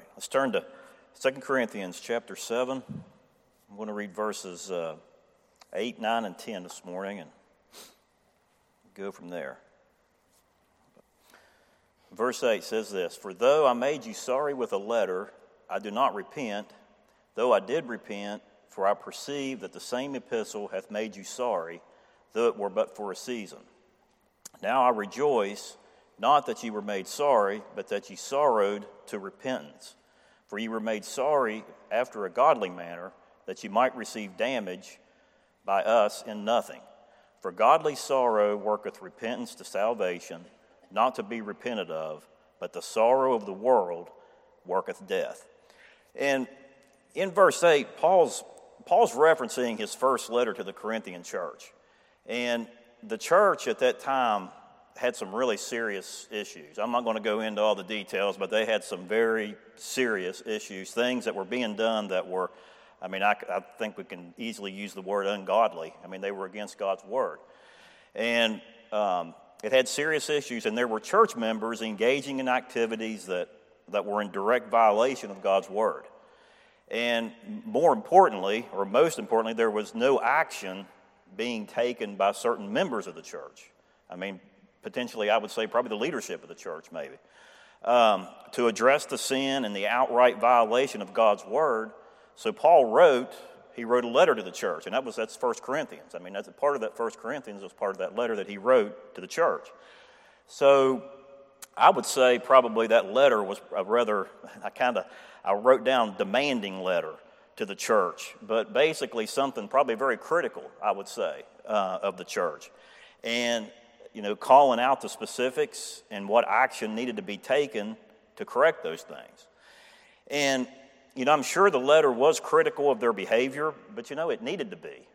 right, let's turn to 2 Corinthians chapter 7. I'm going to read verses uh, 8, 9, and 10 this morning and go from there. Verse 8 says this For though I made you sorry with a letter, I do not repent, though I did repent, for I perceive that the same epistle hath made you sorry, though it were but for a season. Now I rejoice not that ye were made sorry, but that ye sorrowed to repentance. For ye were made sorry after a godly manner, that ye might receive damage by us in nothing. For godly sorrow worketh repentance to salvation, not to be repented of, but the sorrow of the world worketh death. And in verse 8, Paul's, Paul's referencing his first letter to the Corinthian church. And the church at that time had some really serious issues. I'm not going to go into all the details, but they had some very serious issues, things that were being done that were, I mean, I, I think we can easily use the word ungodly. I mean, they were against God's word. And um, it had serious issues, and there were church members engaging in activities that, that were in direct violation of God's word. And more importantly, or most importantly, there was no action being taken by certain members of the church. I mean, potentially, I would say probably the leadership of the church, maybe, um, to address the sin and the outright violation of God's word. So Paul wrote, he wrote a letter to the church, and that was that's First Corinthians. I mean, that's a part of that First Corinthians was part of that letter that he wrote to the church. So I would say probably that letter was a rather, I kind of, I wrote down demanding letter to the church, but basically something probably very critical, I would say, uh, of the church. And you know, calling out the specifics and what action needed to be taken to correct those things. And, you know, I'm sure the letter was critical of their behavior, but, you know, it needed to be.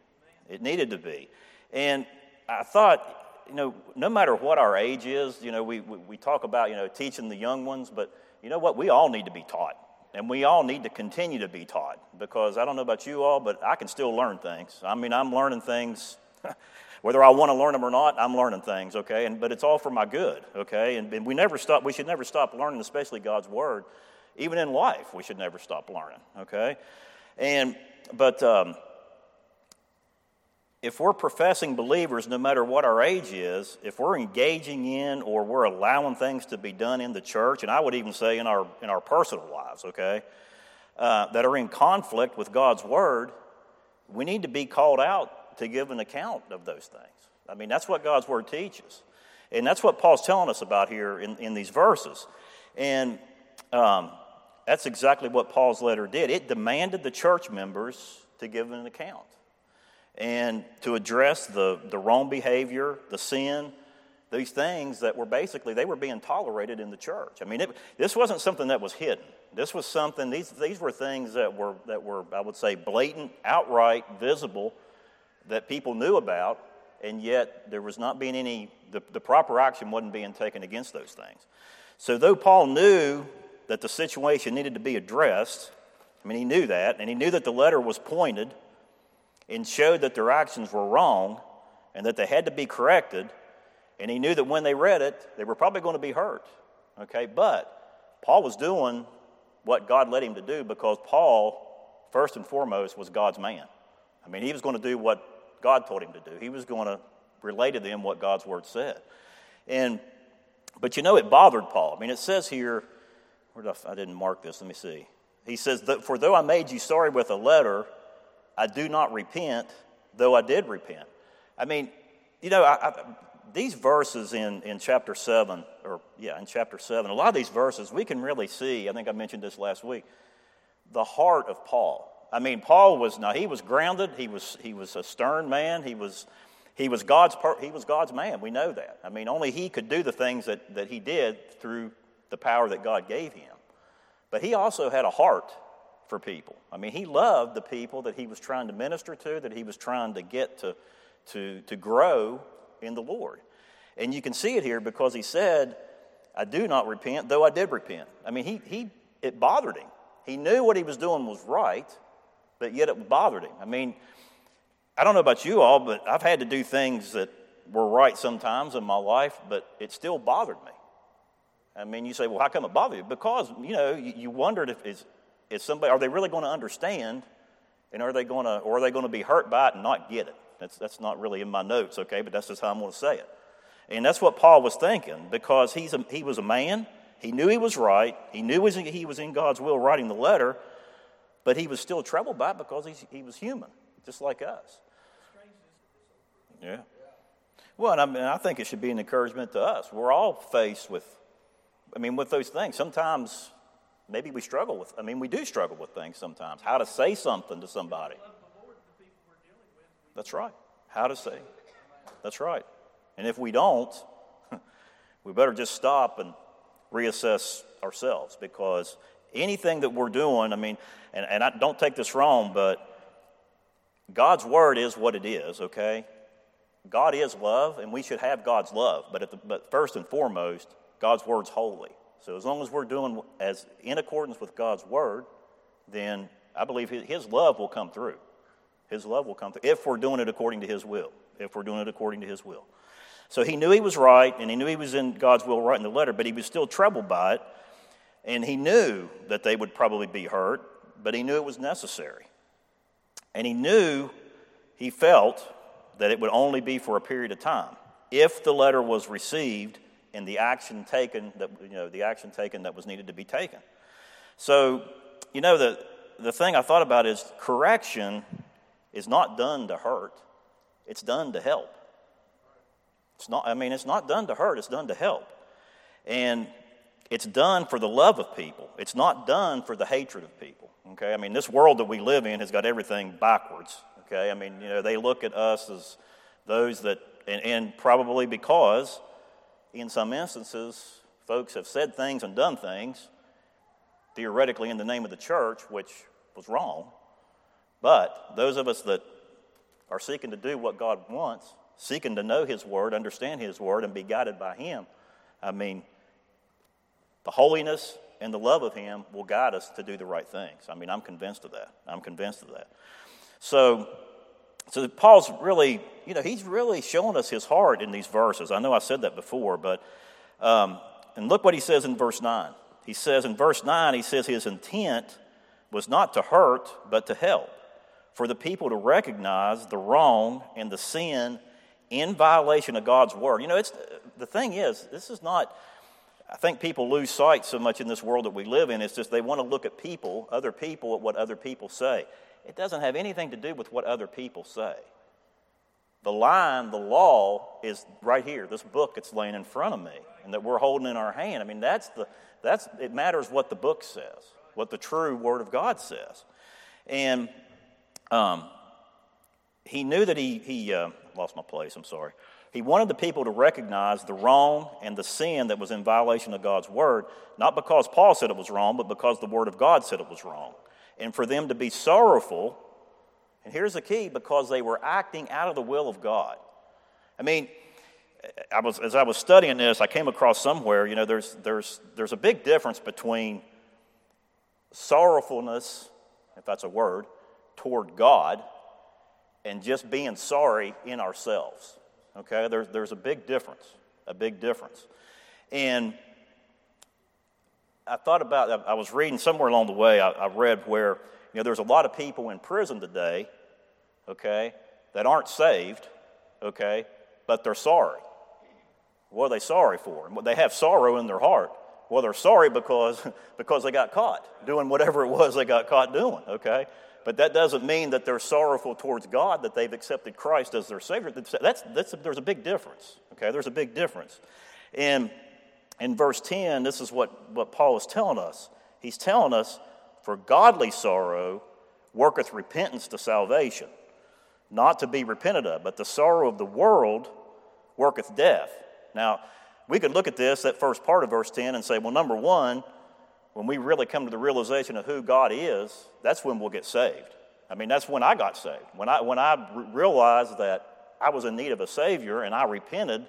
It needed to be. And I thought, you know, no matter what our age is, you know, we, we, we talk about, you know, teaching the young ones, but you know what? We all need to be taught. And we all need to continue to be taught because I don't know about you all, but I can still learn things. I mean, I'm learning things whether I want to learn them or not, I'm learning things, okay? And, but it's all for my good, okay? And, and we never stop, we should never stop learning, especially God's Word. Even in life, we should never stop learning, okay? And, but um, if we're professing believers, no matter what our age is, if we're engaging in or we're allowing things to be done in the church, and I would even say in our, in our personal lives, okay, uh, that are in conflict with God's Word, we need to be called out to give an account of those things. I mean, that's what God's Word teaches. And that's what Paul's telling us about here in, in these verses. And um, that's exactly what Paul's letter did. It demanded the church members to give an account and to address the, the wrong behavior, the sin, these things that were basically, they were being tolerated in the church. I mean, it, this wasn't something that was hidden. This was something, these, these were things that were, that were, I would say, blatant, outright, visible that people knew about, and yet there was not being any, the, the proper action wasn't being taken against those things. So, though Paul knew that the situation needed to be addressed, I mean, he knew that, and he knew that the letter was pointed and showed that their actions were wrong and that they had to be corrected, and he knew that when they read it, they were probably going to be hurt. Okay, but Paul was doing what God led him to do because Paul, first and foremost, was God's man. I mean, he was going to do what God told him to do. He was going to relay to them what God's word said. And but you know, it bothered Paul. I mean, it says here, where did I, I didn't mark this. Let me see. He says, "For though I made you sorry with a letter, I do not repent, though I did repent." I mean, you know, I, I, these verses in, in chapter 7, or yeah, in chapter 7, a lot of these verses, we can really see, I think I mentioned this last week, the heart of Paul. I mean, Paul was now he was grounded. He was he was a stern man. He was he was God's he was God's man. We know that. I mean, only he could do the things that, that he did through the power that God gave him. But he also had a heart for people. I mean, he loved the people that he was trying to minister to, that he was trying to get to to to grow in the Lord. And you can see it here because he said, I do not repent, though I did repent. I mean, he, he, it bothered him. He knew what he was doing was right, but yet it bothered him. I mean, I don't know about you all, but I've had to do things that were right sometimes in my life, but it still bothered me. I mean, you say, well, how come it bothered you? Because, you know, you, you wondered if is, is somebody, are they really going to understand? And are they going to, or are they going to be hurt by it and not get it? That's, that's not really in my notes, okay, but that's just how I'm going to say it. And that's what Paul was thinking because he's a, he was a man. He knew he was right. He knew he was in God's will writing the letter, but he was still troubled by it because he's, he was human, just like us. Yeah. Well, I, mean, I think it should be an encouragement to us. We're all faced with, I mean, with those things. Sometimes maybe we struggle with, I mean, we do struggle with things sometimes. How to say something to somebody. That's right. How to say. That's right. And if we don't, we better just stop and reassess ourselves because anything that we're doing, I mean, and, and I don't take this wrong, but God's word is what it is, okay? God is love, and we should have God's love. But, the, but first and foremost, God's word's holy. So as long as we're doing as in accordance with God's word, then I believe His love will come through. His love will come through if we're doing it according to His will. If we're doing it according to His will. So he knew he was right, and he knew he was in God's will writing the letter, but he was still troubled by it. And he knew that they would probably be hurt, but he knew it was necessary. And he knew, he felt, that it would only be for a period of time if the letter was received and the action taken that you know the action taken that was needed to be taken. So, you know the the thing I thought about is correction is not done to hurt. It's done to help. It's not, I mean, it's not done to hurt, it's done to help. And it's done for the love of people, it's not done for the hatred of people. Okay? I mean, this world that we live in has got everything backwards. Okay? I mean, you know, they look at us as those that, and, and probably because in some instances, folks have said things and done things theoretically in the name of the church, which was wrong. But those of us that are seeking to do what God wants, seeking to know His Word, understand His Word, and be guided by Him, I mean, the holiness and the love of Him will guide us to do the right things. I mean, I'm convinced of that. I'm convinced of that. So, so Paul's really, you know, he's really showing us his heart in these verses. I know I said that before, but, um, and look what he says in verse 9. He says in verse 9, he says his intent was not to hurt, but to help, for the people to recognize the wrong and the sin in violation of God's word. You know, it's, the thing is, this is not, I think people lose sight so much in this world that we live in. It's just they want to look at people, other people, at what other people say. It doesn't have anything to do with what other people say. The line, the law, is right here, this book that's laying in front of me and that we're holding in our hand. I mean, that's the, that's, it matters what the book says, what the true Word of God says. And um, he knew that he, he uh, lost my place, I'm sorry. He wanted the people to recognize the wrong and the sin that was in violation of God's word, not because Paul said it was wrong, but because the word of God said it was wrong. And for them to be sorrowful, and here's the key because they were acting out of the will of God. I mean, I was, as I was studying this, I came across somewhere, you know, there's, there's, there's a big difference between sorrowfulness, if that's a word, toward God and just being sorry in ourselves. Okay, there's, there's a big difference, a big difference. And I thought about, I was reading somewhere along the way, I, I read where, you know, there's a lot of people in prison today, okay, that aren't saved, okay, but they're sorry. What are they sorry for? They have sorrow in their heart. Well, they're sorry because, because they got caught doing whatever it was they got caught doing, okay? But that doesn't mean that they're sorrowful towards God that they've accepted Christ as their Savior. That's, that's, there's a big difference. Okay, there's a big difference. And in verse 10, this is what, what Paul is telling us. He's telling us, For godly sorrow worketh repentance to salvation, not to be repented of, but the sorrow of the world worketh death. Now, we could look at this, that first part of verse 10, and say, well, number one, when we really come to the realization of who God is, that's when we'll get saved. I mean, that's when I got saved. When I, when I realized that I was in need of a Savior and I repented,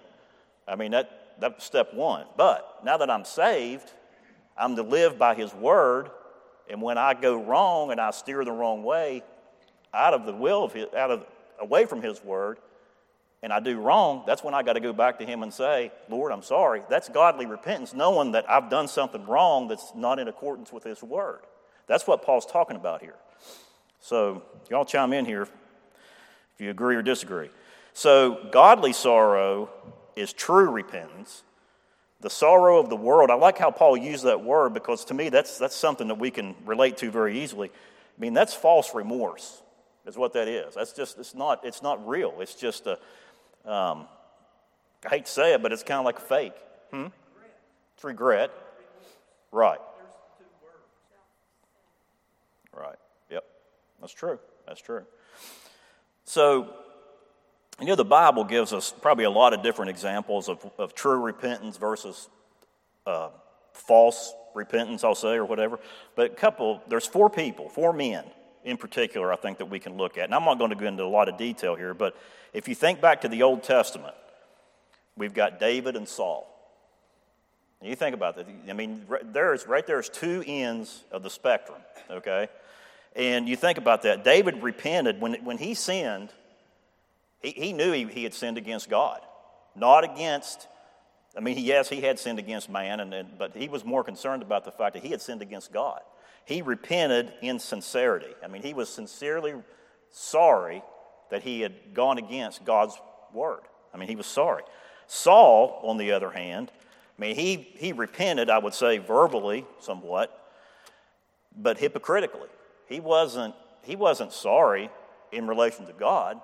I mean, that, that's step one. But now that I'm saved, I'm to live by His Word, and when I go wrong and I steer the wrong way, out of the will of His, out of, away from His Word, and I do wrong, that's when I got to go back to Him and say, Lord, I'm sorry. That's godly repentance, knowing that I've done something wrong that's not in accordance with His Word. That's what Paul's talking about here. So, y'all chime in here if you agree or disagree. So, godly sorrow is true repentance. The sorrow of the world, I like how Paul used that word because to me that's, that's something that we can relate to very easily. I mean, that's false remorse, is what that is. That's just, it's not, it's not real. It's just a, um, I hate to say it, but it's kind of like a fake. Hmm? It's regret. Right. Right. Yep. That's true. That's true. So, you know, the Bible gives us probably a lot of different examples of, of true repentance versus uh, false repentance, I'll say, or whatever. But a couple, there's four people, four men in particular, I think that we can look at. And I'm not going to go into a lot of detail here, but if you think back to the Old Testament, we've got David and Saul. And you think about that. I mean, there's right there's two ends of the spectrum, okay? And you think about that. David repented when, when he sinned, he, he knew he, he had sinned against God, not against I mean, yes, he had sinned against man, and, and, but he was more concerned about the fact that he had sinned against God. He repented in sincerity. I mean, he was sincerely sorry that he had gone against God's word. I mean, he was sorry. Saul, on the other hand, I mean, he, he repented, I would say, verbally somewhat, but hypocritically. He wasn't, he wasn't sorry in relation to God.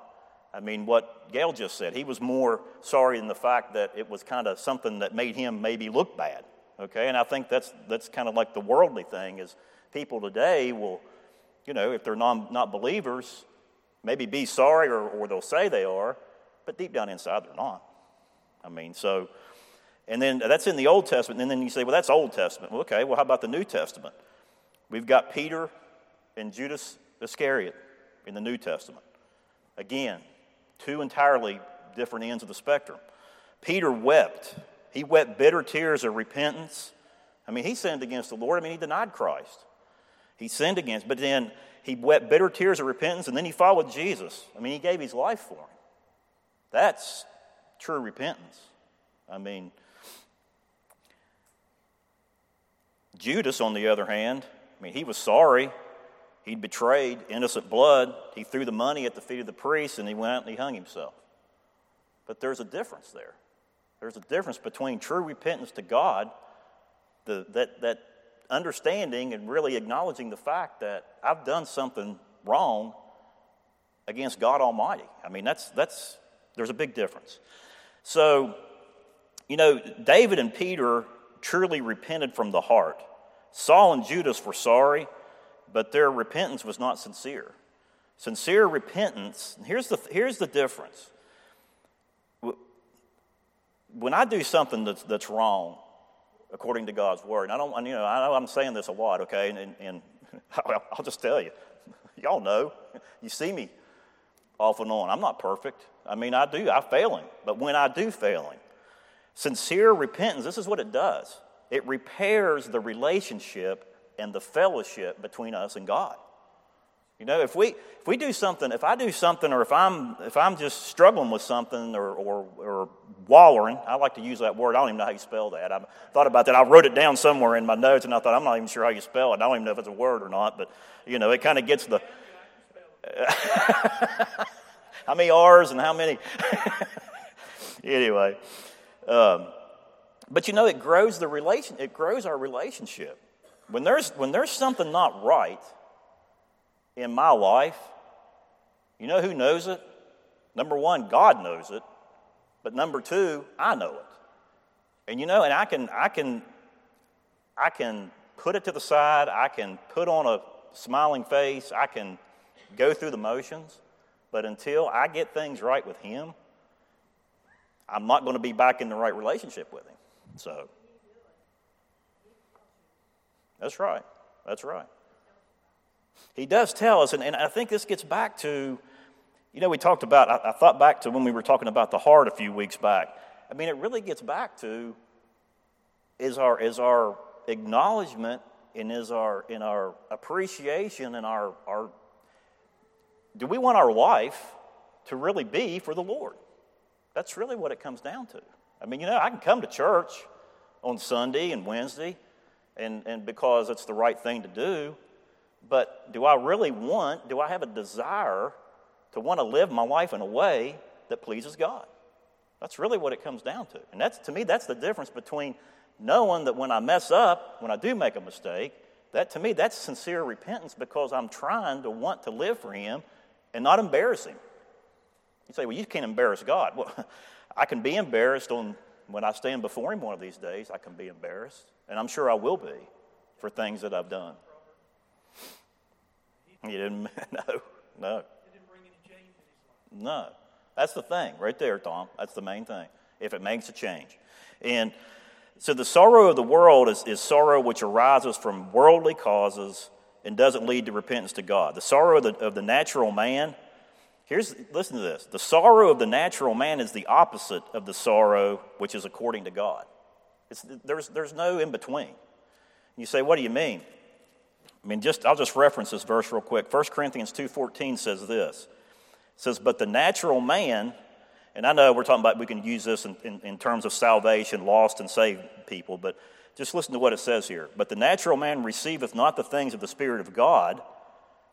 I mean, what Gail just said, he was more sorry in the fact that it was kind of something that made him maybe look bad. Okay, and I think that's, that's kind of like the worldly thing is people today will, you know, if they're non, not believers, maybe be sorry or, or they'll say they are, but deep down inside they're not. I mean, so, and then that's in the Old Testament, and then you say, well, that's Old Testament. Well, okay, well, how about the New Testament? We've got Peter and Judas Iscariot in the New Testament. Again, two entirely different ends of the spectrum. Peter wept. He wept bitter tears of repentance. I mean, he sinned against the Lord. I mean, he denied Christ. He sinned against, but then he wept bitter tears of repentance, and then he followed Jesus. I mean, he gave his life for him. That's true repentance. I mean, Judas, on the other hand, I mean, he was sorry. He'd betrayed innocent blood. He threw the money at the feet of the priests and he went out and he hung himself. But there's a difference there. There's a difference between true repentance to God, the, that, that understanding and really acknowledging the fact that I've done something wrong against God Almighty. I mean, that's, that's, there's a big difference. So, you know, David and Peter truly repented from the heart. Saul and Judas were sorry but their repentance was not sincere. Sincere repentance, here's the, here's the difference. When I do something that's, that's wrong, according to God's word, and I don't, you know, I know I'm saying this a lot, okay, and, and I'll just tell you, y'all know, you see me off and on. I'm not perfect. I mean, I do, I failing, but when I do failing, sincere repentance, this is what it does. It repairs the relationship and the fellowship between us and God. You know, if we if we do something, if I do something, or if I'm if I'm just struggling with something, or or, or wallering, I like to use that word. I don't even know how you spell that. I thought about that. I wrote it down somewhere in my notes, and I thought I'm not even sure how you spell it. I don't even know if it's a word or not. But you know, it kind of gets the how many R's and how many. anyway, um, but you know, it grows the relation. It grows our relationship. When there's, when there's something not right in my life, you know who knows it? Number one, God knows it. But number two, I know it. And you know, and I can, I can, I can put it to the side. I can put on a smiling face. I can go through the motions. But until I get things right with Him, I'm not going to be back in the right relationship with Him. So. That's right. That's right. He does tell us, and, and I think this gets back to, you know, we talked about, I, I thought back to when we were talking about the heart a few weeks back. I mean, it really gets back to is our, is our acknowledgement and is our, in our appreciation and our, our, do we want our life to really be for the Lord? That's really what it comes down to. I mean, you know, I can come to church on Sunday and Wednesday, and, and because it's the right thing to do, but do I really want, do I have a desire to want to live my life in a way that pleases God? That's really what it comes down to. And that's, to me, that's the difference between knowing that when I mess up, when I do make a mistake, that to me, that's sincere repentance because I'm trying to want to live for Him and not embarrass Him. You say, well, you can't embarrass God. Well, I can be embarrassed on when I stand before Him one of these days. I can be embarrassed, and I'm sure I will be for things that I've done. You didn't? No, no. It didn't bring any changes. no. That's the thing right there, Tom. That's the main thing. If it makes a change. And so the sorrow of the world is, is sorrow which arises from worldly causes and doesn't lead to repentance to God. The sorrow of the, of the natural man, here's, listen to this. The sorrow of the natural man is the opposite of the sorrow which is according to God. It's, there's, there's no in between. You say, what do you mean? I mean, just I'll just reference this verse real quick. 1 Corinthians 2.14 says this. It says, But the natural man, and I know we're talking about we can use this in, in, in terms of salvation, lost and saved people, but just listen to what it says here. But the natural man receiveth not the things of the Spirit of God,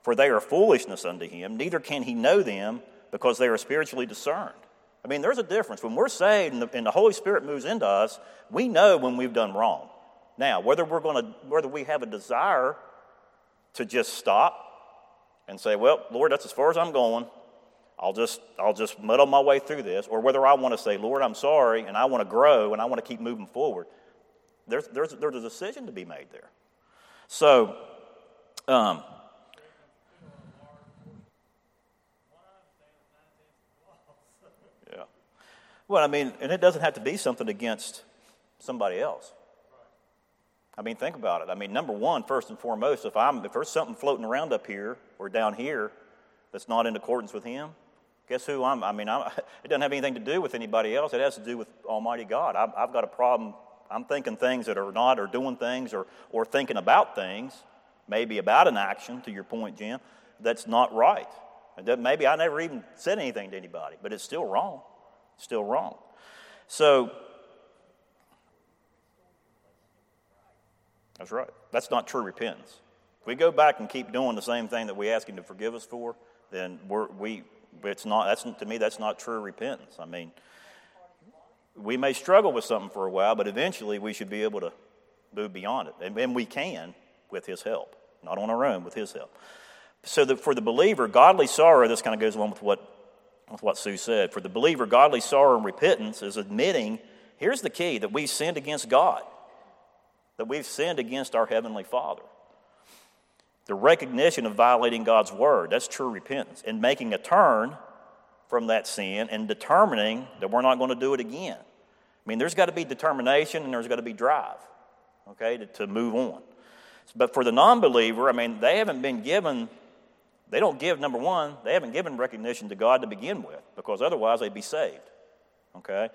for they are foolishness unto him, neither can he know them because they are spiritually discerned. I mean, there's a difference. When we're saved and the, and the Holy Spirit moves into us, we know when we've done wrong. Now, whether we're going to, whether we have a desire to just stop and say, well, Lord, that's as far as I'm going. I'll just, I'll just muddle my way through this, or whether I want to say, Lord, I'm sorry, and I want to grow and I want to keep moving forward. There's, there's, there's a decision to be made there. So, um, yeah. Well, I mean, and it doesn't have to be something against somebody else. I mean, think about it. I mean, number one, first and foremost, if I'm if there's something floating around up here or down here that's not in accordance with Him, guess who I'm? I mean, I'm, it doesn't have anything to do with anybody else. It has to do with Almighty God. I've, I've got a problem. I'm thinking things that are not, or doing things, or or thinking about things, maybe about an action. To your point, Jim, that's not right. That maybe I never even said anything to anybody, but it's still wrong. It's still wrong. So That's right. That's not true repentance. If we go back and keep doing the same thing that we ask Him to forgive us for, then we're, we, it's not, that's, to me, that's not true repentance. I mean, we may struggle with something for a while, but eventually we should be able to move beyond it. And, and we can with His help, not on our own, with His help. So that for the believer, godly sorrow, this kind of goes along with what, with what Sue said. For the believer, godly sorrow and repentance is admitting, here's the key, that we've sinned against God that we've sinned against our Heavenly Father. The recognition of violating God's Word, that's true repentance, and making a turn from that sin and determining that we're not going to do it again. I mean, there's got to be determination and there's got to be drive, okay, to, to move on. But for the non believer, I mean, they haven't been given, they don't give, number one, they haven't given recognition to God to begin with because otherwise they'd be saved, okay?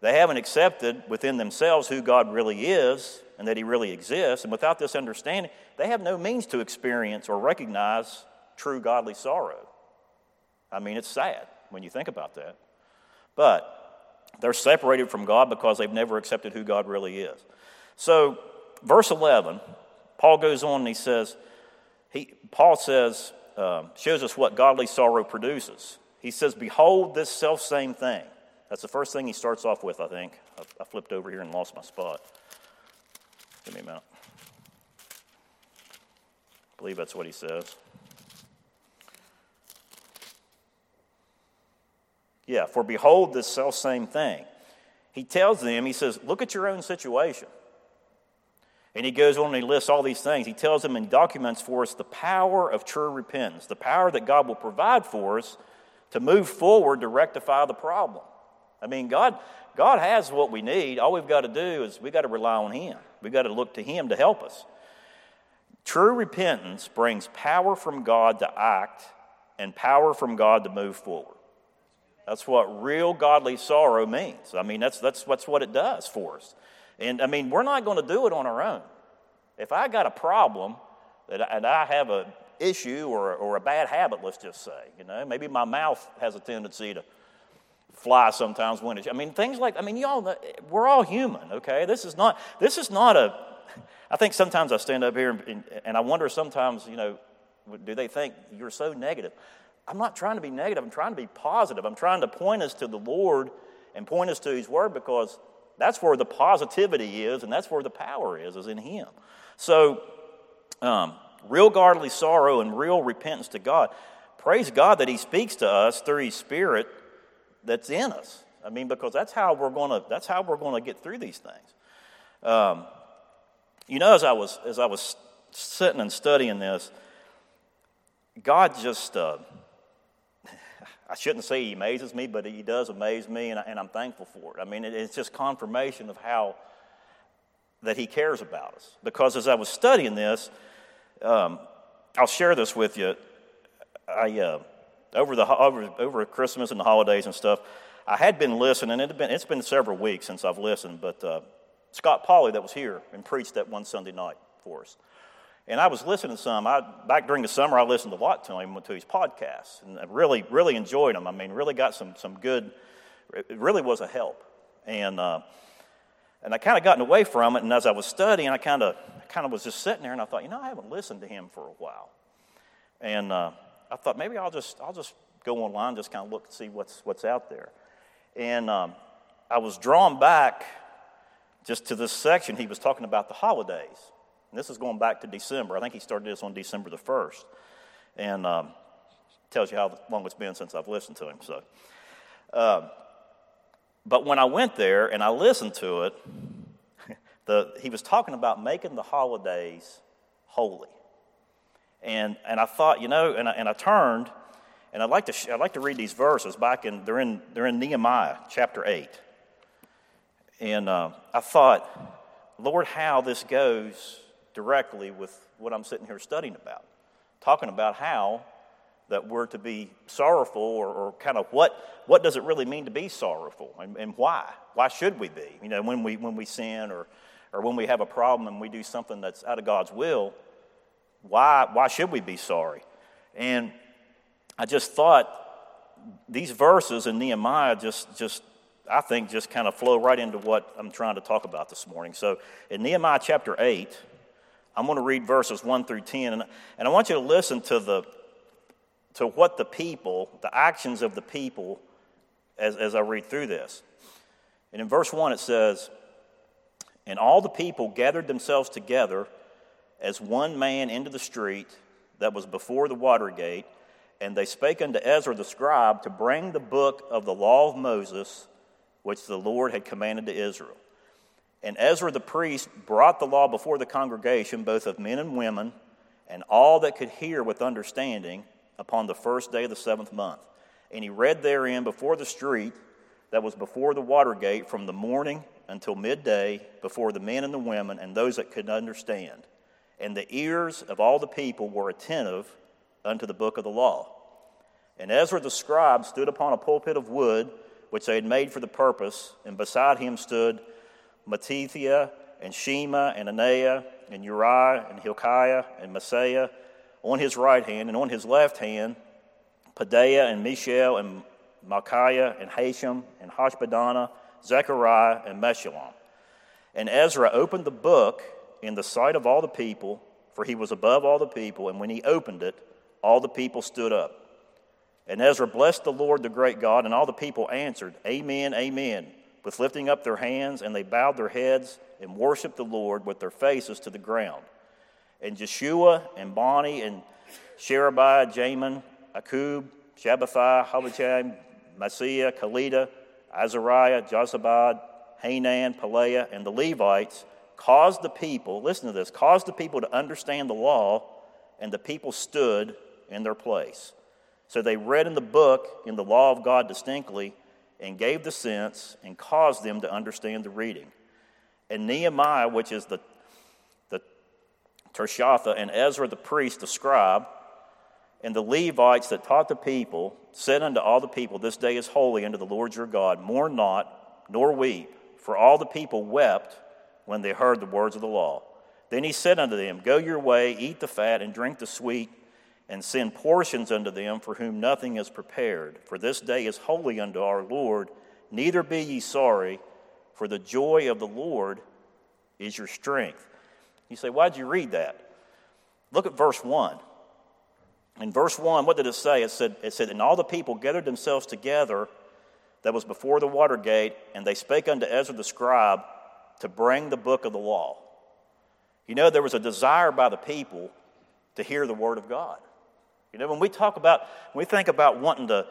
They haven't accepted within themselves who God really is and that He really exists. And without this understanding, they have no means to experience or recognize true godly sorrow. I mean, it's sad when you think about that. But they're separated from God because they've never accepted who God really is. So, verse 11, Paul goes on and he says, he, Paul says, uh, shows us what godly sorrow produces. He says, Behold this self same thing that's the first thing he starts off with, I think. I, I flipped over here and lost my spot. Give me a minute. I believe that's what he says. Yeah, for behold this self same thing. He tells them, he says, look at your own situation. And he goes on and he lists all these things. He tells them and documents for us the power of true repentance, the power that God will provide for us to move forward to rectify the problem. I mean, God, God has what we need. All we've got to do is we've got to rely on Him. We've got to look to Him to help us. True repentance brings power from God to act and power from God to move forward. That's what real godly sorrow means. I mean, that's, that's, that's what it does for us. And I mean, we're not going to do it on our own. If I got a problem that, and I have an issue or, or a bad habit, let's just say, you know, maybe my mouth has a tendency to fly sometimes when it's, I mean, things like, I mean, y'all, we're all human, okay? This is not, this is not a, I think sometimes I stand up here and, and I wonder sometimes, you know, do they think you're so negative? I'm not trying to be negative. I'm trying to be positive. I'm trying to point us to the Lord and point us to His Word because that's where the positivity is and that's where the power is, is in Him. So, um, real godly sorrow and real repentance to God. Praise God that He speaks to us through His Spirit that's in us. I mean, because that's how we're to that's how we're to get through these things. Um, you know, as I was as I was sitting and studying this, God just uh, I shouldn't say He amazes me, but He does amaze me, and, I, I'm thankful for it. I mean, it, it's just confirmation of how that He cares about us. Because as I was studying this, um, I'll share this with you. I uh, over the over, over Christmas and the holidays and stuff, I had been listening. It had been, it's been several weeks since I've listened, but uh, Scott Pauley that was here and preached that one Sunday night for us. And I was listening to some. I, back during the summer, I listened a lot to him, to his podcasts, and I really, really enjoyed them. I mean, really got some, some good, it really was a help. And, uh, and I kind of gotten away from it, and as I was studying, I kind of, kind of was just sitting there, and I thought, you know, I haven't listened to him for a while. And uh, I thought maybe I'll just, I'll just go online, just kind of look and see what's, what's out there. And um, I was drawn back just to this section. He was talking about the holidays. And this is going back to December. I think he started this on December the 1st. And um, tells you how long it's been since I've listened to him. So, um, But when I went there and I listened to it, the, he was talking about making the holidays holy. And, and I thought, you know, and I, and I turned, and I'd like, to sh- I'd like to read these verses back in, they're in, they're in Nehemiah chapter 8. And uh, I thought, Lord, how this goes directly with what I'm sitting here studying about. Talking about how that we're to be sorrowful or, or, kind of what, what does it really mean to be sorrowful and, and, why? Why should we be? You know, when we, when we sin or, or when we have a problem and we do something that's out of God's will, why, why should we be sorry? And I just thought these verses in Nehemiah just, just I think, just kind of flow right into what I'm trying to talk about this morning. So in Nehemiah chapter 8, I'm going to read verses 1 through 10, and, and I want you to listen to, the, to what the people, the actions of the people, as, as I read through this. And in verse 1, it says, And all the people gathered themselves together as one man into the street that was before the water gate, and they spake unto Ezra the scribe to bring the book of the law of Moses, which the Lord had commanded to Israel. And Ezra the priest brought the law before the congregation, both of men and women, and all that could hear with understanding, upon the first day of the seventh month. And he read therein before the street that was before the water gate from the morning until midday, before the men and the women, and those that could understand and the ears of all the people were attentive unto the book of the law. And Ezra the scribe stood upon a pulpit of wood, which they had made for the purpose, and beside him stood Mattithiah, and Shema, and Anaiah, and Uriah, and Hilkiah, and Maaseiah on his right hand, and on his left hand, Pedaiah, and Mishael, and Malchiah, and Hashum, and Hashbadana, Zechariah, and Meshullam. And Ezra opened the book in the sight of all the people, for he was above all the people. And when he opened it, all the people stood up. And Ezra blessed the Lord, the great God, and all the people answered, Amen, Amen, with lifting up their hands, and they bowed their heads and worshiped the Lord with their faces to the ground. And Jeshua and Bani and Sherebiah, Jamin, Akkub, Shabbethai, Habacham, Maaseiah, Kelita, Azariah, Jozabad, Hanan, Pelaiah, and the Levites caused the people, listen to this, caused the people to understand the law, and the people stood in their place. So they read in the book, in the law of God distinctly, and gave the sense and caused them to understand the reading. And Nehemiah, which is the, the Tirshatha, and Ezra the priest, the scribe, and the Levites that taught the people said unto all the people, This day is holy unto the Lord your God. Mourn not, nor weep, for all the people wept when they heard the words of the law. Then he said unto them, Go your way, eat the fat, and drink the sweet, and send portions unto them for whom nothing is prepared. For this day is holy unto our Lord. Neither be ye sorry, for the joy of the Lord is your strength. You say, why'd you read that? Look at verse 1. In verse 1, what did it say? It said, it said, And all the people gathered themselves together that was before the water gate, and they spake unto Ezra the scribe to bring the book of the law. You know, there was a desire by the people to hear the word of God. You know, when we talk about, when we think about wanting to,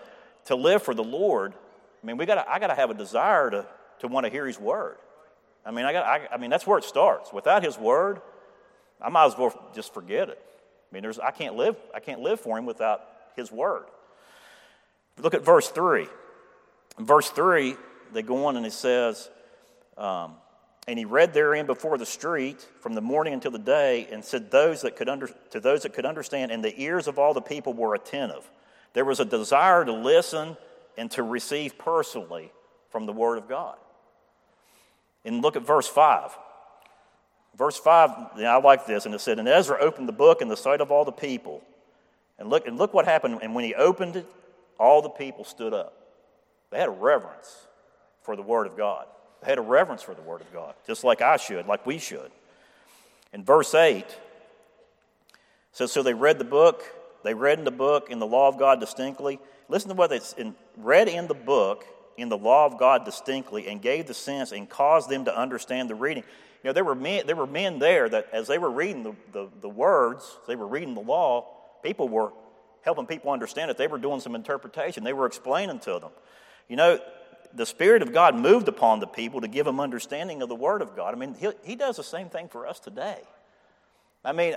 to live for the Lord, I mean, we gotta, I got to have a desire to, to want to hear His word. I mean, I, got, I, I mean, that's where it starts. Without His word, I might as well just forget it. I mean, there's, I, can't live, I can't live for Him without His word. Look at verse 3. In verse 3, they go on and it says, um, and he read therein before the street from the morning until the day, and said those that could under, to those that could understand, and the ears of all the people were attentive. There was a desire to listen and to receive personally from the Word of God. And look at verse 5. Verse 5, I like this, and it said, And Ezra opened the book in the sight of all the people. And look, and look what happened. And when he opened it, all the people stood up. They had a reverence for the Word of God. Had a reverence for the Word of God, just like I should, like we should. In verse 8, says, So they read the book, they read in the book in the law of God distinctly. Listen to what it's in, read in the book in the law of God distinctly and gave the sense and caused them to understand the reading. You know, there were men, there were men there that as they were reading the, the, the words, they were reading the law, people were helping people understand it. They were doing some interpretation, they were explaining to them. You know, the Spirit of God moved upon the people to give them understanding of the Word of God. I mean, He, he does the same thing for us today. I mean,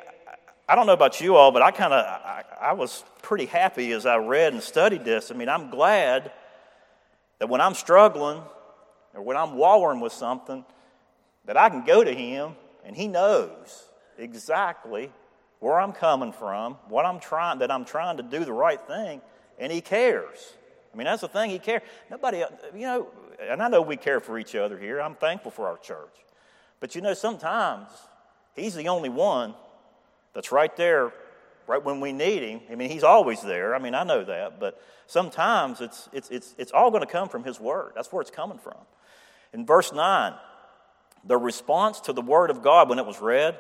I don't know about you all, but I kind of I, I, was pretty happy as I read and studied this. I mean, I'm glad that when I'm struggling or when I'm wallowing with something, that I can go to Him and He knows exactly where I'm coming from, what I'm trying, that I'm trying to do the right thing, and He cares. I mean, that's the thing. He cares. Nobody, you know, and I know we care for each other here. I'm thankful for our church. But you know, sometimes He's the only one that's right there, right when we need Him. I mean, He's always there. I mean, I know that. But sometimes it's, it's, it's, it's all going to come from His Word. That's where it's coming from. In verse 9, the response to the Word of God when it was read,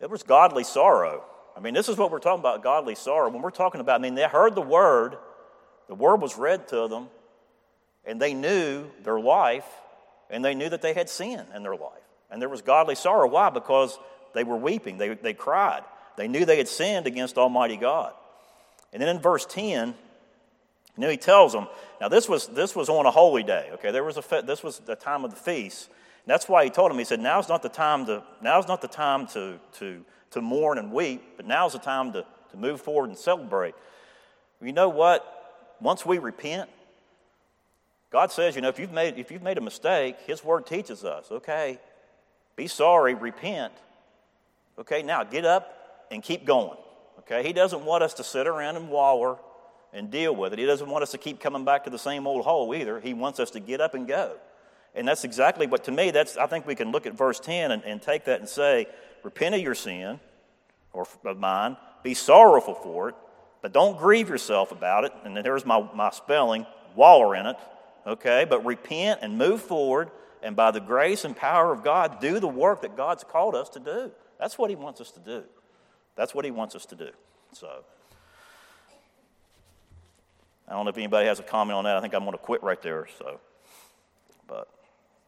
it was godly sorrow. I mean, this is what we're talking about godly sorrow. When we're talking about, I mean, they heard the Word the word was read to them, and they knew their life, and they knew that they had sin in their life. And there was godly sorrow. Why? Because they were weeping, they, they cried. They knew they had sinned against Almighty God. And then in verse 10, you know, he tells them, now this was, this was on a holy day, okay? There was a fe- this was the time of the feast. And that's why he told them, he said, now's not the time to, now's not the time to, to, to mourn and weep, but now's the time to, to move forward and celebrate. You know what? Once we repent, God says, you know, if you've made, if you've made a mistake, His Word teaches us, okay, be sorry, repent. Okay, now get up and keep going. Okay, He doesn't want us to sit around and waller and deal with it. He doesn't want us to keep coming back to the same old hole either. He wants us to get up and go. And that's exactly what, to me, that's, I think we can look at verse 10 and, and take that and say, repent of your sin, or of mine, be sorrowful for it, but don't grieve yourself about it. And there's my, my spelling, waller in it. Okay? But repent and move forward. And by the grace and power of God, do the work that God's called us to do. That's what He wants us to do. That's what He wants us to do. So, I don't know if anybody has a comment on that. I think I'm going to quit right there. So, but